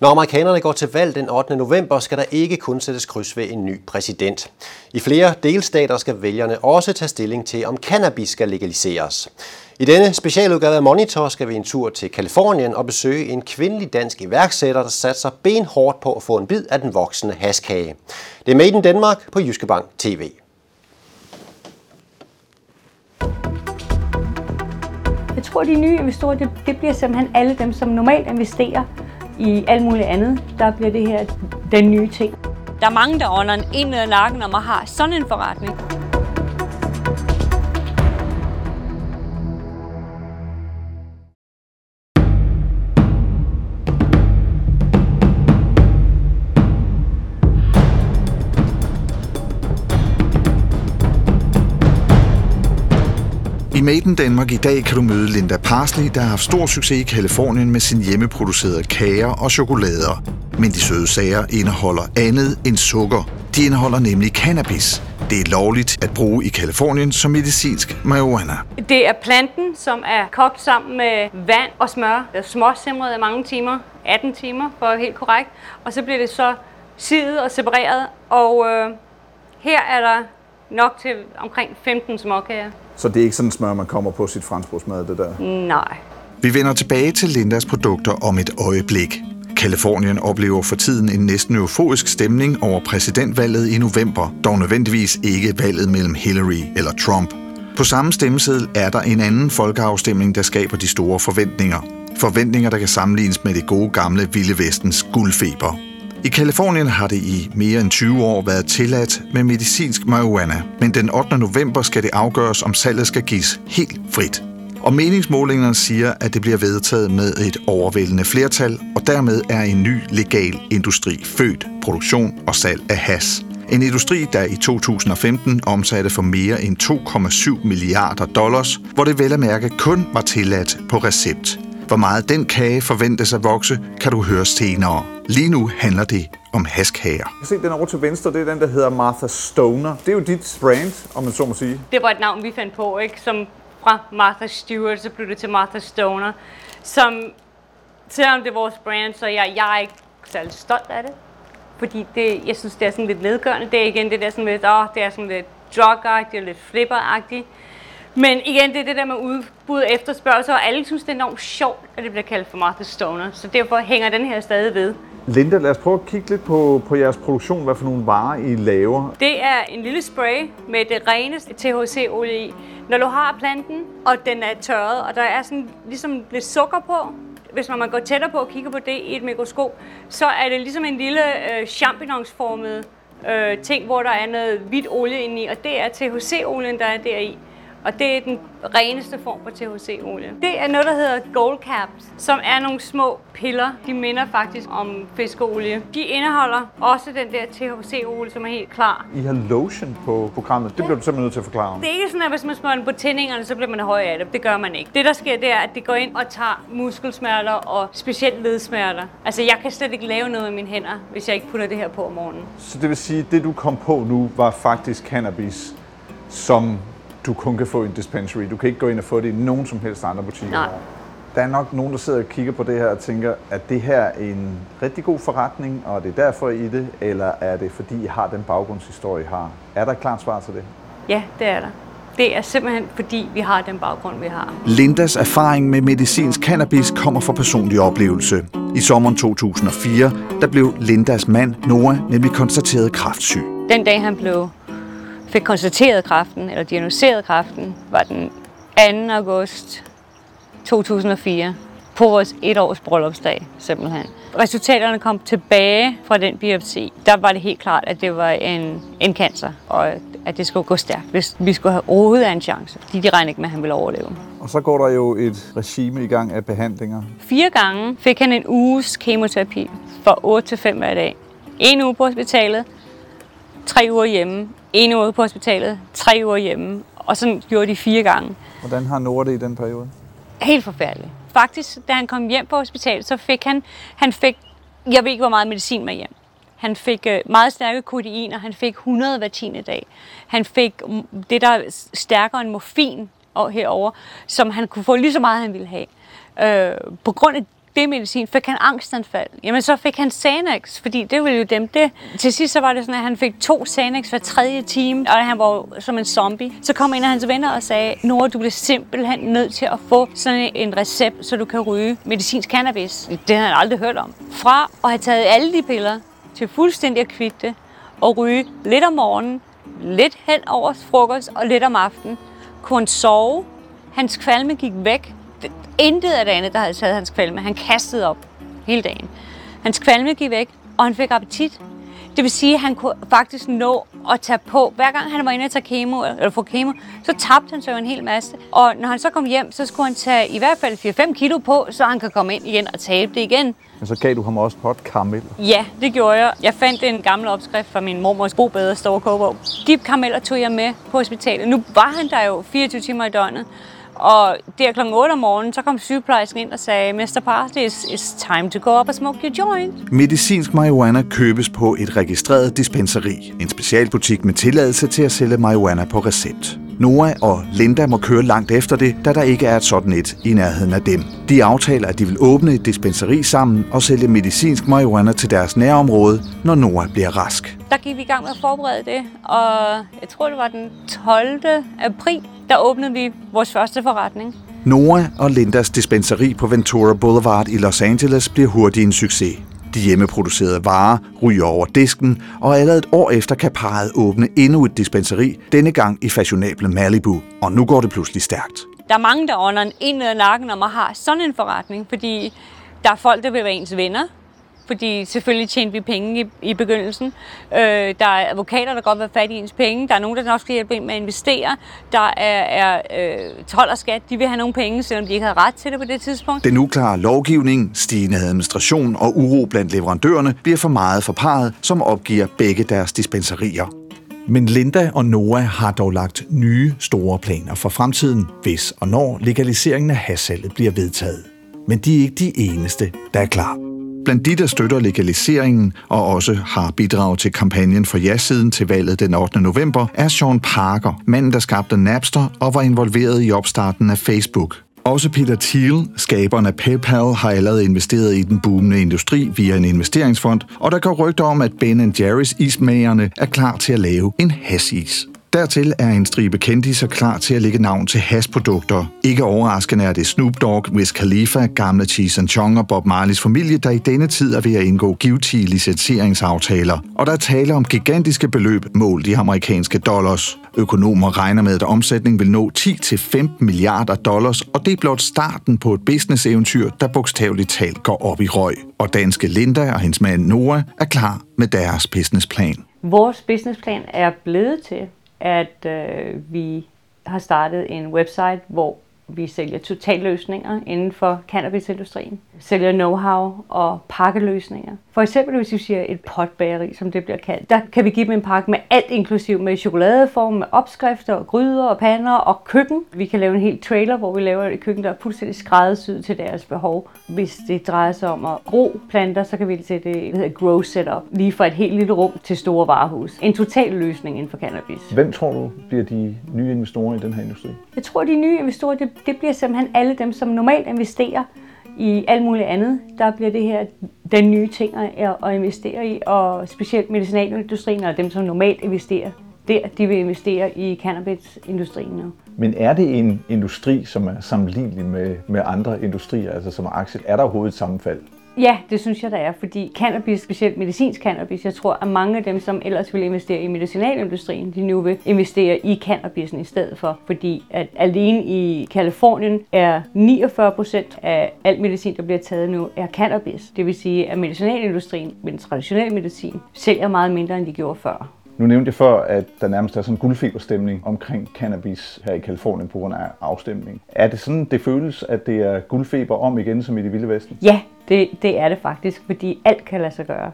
Når amerikanerne går til valg den 8. november, skal der ikke kun sættes kryds ved en ny præsident. I flere delstater skal vælgerne også tage stilling til, om cannabis skal legaliseres. I denne specialudgave af Monitor skal vi en tur til Kalifornien og besøge en kvindelig dansk iværksætter, der satser benhårdt på at få en bid af den voksende haskage. Det er Made in Danmark på Jyske Bank TV. Jeg tror, de nye investorer, det, det bliver simpelthen alle dem, som normalt investerer i alt muligt andet. Der bliver det her den nye ting. Der er mange, der ånder en i nakken, når man har sådan en forretning. I Maiden Danmark i dag kan du møde Linda Parsley, der har haft stor succes i Kalifornien med sin hjemmeproducerede kager og chokolader. Men de søde sager indeholder andet end sukker. De indeholder nemlig cannabis. Det er lovligt at bruge i Kalifornien som medicinsk marijuana. Det er planten, som er kogt sammen med vand og smør. Det er småsimret i mange timer, 18 timer for helt korrekt. Og så bliver det så sidet og separeret, og øh, her er der nok til omkring 15 småkager. Så det er ikke sådan smør, man kommer på sit franskbrødsmad, det der? Nej. Vi vender tilbage til Lindas produkter om et øjeblik. Kalifornien oplever for tiden en næsten euforisk stemning over præsidentvalget i november, dog nødvendigvis ikke valget mellem Hillary eller Trump. På samme stemmeseddel er der en anden folkeafstemning, der skaber de store forventninger. Forventninger, der kan sammenlignes med det gode gamle Vilde Vestens guldfeber. I Kalifornien har det i mere end 20 år været tilladt med medicinsk marihuana, men den 8. november skal det afgøres, om salget skal gives helt frit. Og meningsmålingerne siger, at det bliver vedtaget med et overvældende flertal, og dermed er en ny legal industri født, produktion og salg af has. En industri, der i 2015 omsatte for mere end 2,7 milliarder dollars, hvor det vel at mærke kun var tilladt på recept. Hvor meget den kage forventes at vokse, kan du høre senere. Lige nu handler det om haskager. Jeg se den over til venstre, det er den, der hedder Martha Stoner. Det er jo dit brand, om man så må sige. Det var et navn, vi fandt på, ikke? Som fra Martha Stewart, så blev det til Martha Stoner. Som, selvom det er vores brand, så jeg, jeg er ikke særlig stolt af det. Fordi det, jeg synes, det er sådan lidt nedgørende. Det er igen det der sådan lidt, åh, det er sådan lidt drug-agtigt, lidt flipper-agtigt. Men igen, det er det der med udbud og efterspørgsel, og alle synes, det er enormt sjovt, at det bliver kaldt for Martha Stoner. Så derfor hænger den her stadig ved. Linda, lad os prøve at kigge lidt på, på jeres produktion. Hvad for nogle varer I laver? Det er en lille spray med det reneste THC-olie i. Når du har planten, og den er tørret, og der er sådan ligesom lidt sukker på, hvis når man går tættere på og kigger på det i et mikroskop, så er det ligesom en lille øh, champignonsformet øh, ting, hvor der er noget hvidt olie inde i, og det er THC-olien, der er deri. Og det er den reneste form for THC-olie. Det er noget, der hedder Gold Caps, som er nogle små piller. De minder faktisk om fiskeolie. De indeholder også den der THC-olie, som er helt klar. I har lotion på programmet. Det bliver du simpelthen nødt til at forklare om. Det er ikke sådan, at hvis man smører den på tændingerne, så bliver man høj af det. Det gør man ikke. Det, der sker, det er, at det går ind og tager muskelsmerter og specielt ledsmerter. Altså, jeg kan slet ikke lave noget med mine hænder, hvis jeg ikke putter det her på om morgenen. Så det vil sige, at det du kom på nu, var faktisk cannabis, som du kun kan få i en dispensary. Du kan ikke gå ind og få det i nogen som helst andre butikker. Nej. Der er nok nogen, der sidder og kigger på det her og tænker, at det her er en rigtig god forretning, og det er derfor I det, eller er det fordi I har den baggrundshistorie, I har? Er der et klart svar til det? Ja, det er der. Det er simpelthen fordi, vi har den baggrund, vi har. Lindas erfaring med medicinsk cannabis kommer fra personlig oplevelse. I sommeren 2004, der blev Lindas mand, Noah, nemlig konstateret kræftsyg. Den dag, han blev fik konstateret kræften, eller diagnoseret kræften, var den 2. august 2004 på vores etårs bryllupsdag, simpelthen. Resultaterne kom tilbage fra den biopsi. Der var det helt klart, at det var en, en cancer, og at det skulle gå stærkt, hvis vi skulle have overhovedet en chance. De, de regnede ikke med, at han ville overleve. Og så går der jo et regime i gang af behandlinger. Fire gange fik han en uges kemoterapi fra 8 til 5 hver dag. En uge på hospitalet, tre uger hjemme, en uge på hospitalet, tre uger hjemme, og sådan gjorde de fire gange. Hvordan har Nora det i den periode? Helt forfærdeligt. Faktisk, da han kom hjem på hospitalet, så fik han, han fik, jeg ved ikke, hvor meget medicin med hjem. Han fik øh, meget stærke kodein, og han fik 100 hver tiende dag. Han fik det, der er stærkere end morfin herover, som han kunne få lige så meget, han ville have. Øh, på grund af det medicin, fik han angstanfald. Jamen så fik han Xanax, fordi det ville jo dem det. Til sidst så var det sådan, at han fik to Xanax hver tredje time, og han var som en zombie. Så kom en af hans venner og sagde, Nora, du bliver simpelthen nødt til at få sådan en recept, så du kan ryge medicinsk cannabis. Det havde han aldrig hørt om. Fra at have taget alle de piller til fuldstændig at kvitte og ryge lidt om morgenen, lidt hen over frokost og lidt om aftenen, kunne han sove. Hans kvalme gik væk. Intet af det andet, der havde taget hans kvalme. Han kastede op hele dagen. Hans kvalme gik væk, og han fik appetit. Det vil sige, at han kunne faktisk nå at tage på. Hver gang han var inde og tage kemo, eller få kemo, så tabte han jo en hel masse. Og når han så kom hjem, så skulle han tage i hvert fald 4-5 kilo på, så han kan komme ind igen og tabe det igen. Men så gav du ham også hot karamel. Ja, det gjorde jeg. Jeg fandt en gammel opskrift fra min mormors bobedre store kogebog. De karameller tog jeg med på hospitalet. Nu var han der jo 24 timer i døgnet. Og der kl. 8 om morgenen, så kom sygeplejersken ind og sagde, Mr. Parsley, it's, it's time to go up and smoke your joint. Medicinsk marihuana købes på et registreret dispenseri, en specialbutik med tilladelse til at sælge marihuana på recept. Noah og Linda må køre langt efter det, da der ikke er et sådan et i nærheden af dem. De aftaler, at de vil åbne et dispenseri sammen og sælge medicinsk marihuana til deres nærområde, når Noah bliver rask. Der gik vi i gang med at forberede det, og jeg tror, det var den 12. april, der åbnede vi vores første forretning. Noah og Lindas dispenseri på Ventura Boulevard i Los Angeles bliver hurtigt en succes. De hjemmeproducerede varer ryger over disken, og allerede et år efter kan parret åbne endnu et dispenseri, denne gang i fashionable Malibu. Og nu går det pludselig stærkt. Der er mange, der ånder en af nakken om at have sådan en forretning, fordi der er folk, der vil være ens venner, fordi selvfølgelig tjente vi penge i, i begyndelsen. Øh, der er advokater, der godt vil have fat i ens penge. Der er nogen, der også skal hjælpe en med at investere. Der er, er øh, told og skat, de vil have nogle penge, selvom de ikke havde ret til det på det tidspunkt. Den uklare lovgivning, stigende administration og uro blandt leverandørerne bliver for meget for parret, som opgiver begge deres dispenserier. Men Linda og Noah har dog lagt nye store planer for fremtiden, hvis og når legaliseringen af hassalget bliver vedtaget. Men de er ikke de eneste, der er klar. Blandt de, der støtter legaliseringen og også har bidraget til kampagnen for ja-siden til valget den 8. november, er Sean Parker, manden, der skabte Napster og var involveret i opstarten af Facebook. Også Peter Thiel, skaberen af PayPal, har allerede investeret i den boomende industri via en investeringsfond, og der går rygter om, at Ben Jerry's ismagerne er klar til at lave en hasis. Dertil er en stribe kendiser klar til at lægge navn til hasprodukter. Ikke overraskende er det Snoop Dogg, Wiz Khalifa, gamle Cheese Chong og Bob Marleys familie, der i denne tid er ved at indgå givetige licenseringsaftaler. Og der taler om gigantiske beløb målt i amerikanske dollars. Økonomer regner med, at omsætningen vil nå 10-15 milliarder dollars, og det er blot starten på et business-eventyr, der bogstaveligt talt går op i røg. Og danske Linda og hendes mand Noah er klar med deres businessplan. Vores businessplan er blevet til at øh, vi har startet en website, hvor vi sælger totalløsninger inden for cannabisindustrien. Sælger know-how og pakkeløsninger. For eksempel hvis vi siger et potbageri, som det bliver kaldt, der kan vi give dem en pakke med alt inklusiv med chokoladeform, med opskrifter og gryder og pander og køkken. Vi kan lave en helt trailer, hvor vi laver et køkken, der er fuldstændig skræddersyet til deres behov. Hvis det drejer sig om at gro planter, så kan vi sætte det, det hedder grow setup, lige fra et helt lille rum til store varehus. En total løsning inden for cannabis. Hvem tror du bliver de nye investorer i den her industri? Jeg tror, de nye investorer, det, det bliver simpelthen alle dem, som normalt investerer i alt muligt andet. Der bliver det her den nye ting at, at investere i, og specielt medicinalindustrien og dem, som normalt investerer der, de vil investere i cannabisindustrien nu. Men er det en industri, som er sammenlignelig med, med andre industrier, altså som aktier? Er der overhovedet et sammenfald? Ja, det synes jeg, der er, fordi cannabis, specielt medicinsk cannabis, jeg tror, at mange af dem, som ellers ville investere i medicinalindustrien, de nu vil investere i cannabisen i stedet for, fordi at alene i Kalifornien er 49 procent af al medicin, der bliver taget nu, er cannabis. Det vil sige, at medicinalindustrien, med den traditionelle medicin, sælger meget mindre, end de gjorde før. Nu nævnte jeg før, at der nærmest er sådan en guldfeberstemning omkring cannabis her i Kalifornien på grund af afstemning. Er det sådan, det føles, at det er guldfeber om igen, som i det vilde vesten? Ja, det, det er det faktisk, fordi alt kan lade sig gøre.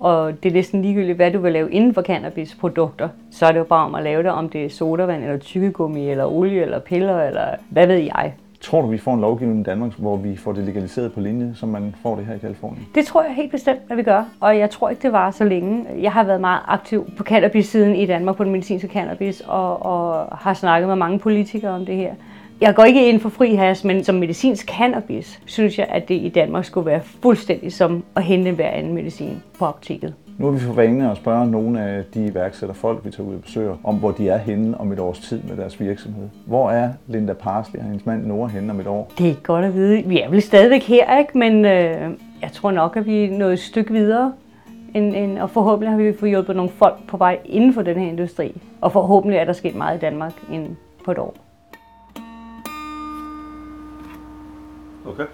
Og det er næsten ligegyldigt, hvad du vil lave inden for cannabisprodukter. Så er det jo bare om at lave det, om det er sodavand, eller tykkegummi, eller olie, eller piller, eller hvad ved jeg. Tror du, vi får en lovgivning i Danmark, hvor vi får det legaliseret på linje, som man får det her i Kalifornien? Det tror jeg helt bestemt, at vi gør. Og jeg tror ikke, det var så længe. Jeg har været meget aktiv på cannabis-siden i Danmark, på den medicinske cannabis, og, og har snakket med mange politikere om det her. Jeg går ikke ind for fri has, men som medicinsk cannabis, synes jeg, at det i Danmark skulle være fuldstændig som at hente hver anden medicin på apoteket. Nu har vi for vane at spørge nogle af de iværksætterfolk, vi tager ud og besøger, om hvor de er henne om et års tid med deres virksomhed. Hvor er Linda Parsley og hendes mand Nora henne om et år? Det er godt at vide. Vi er vel stadigvæk her, ikke? men øh, jeg tror nok, at vi er nået et stykke videre. End, end, og forhåbentlig har vi fået hjulpet nogle folk på vej inden for den her industri. Og forhåbentlig er der sket meget i Danmark inden på et år. Okay.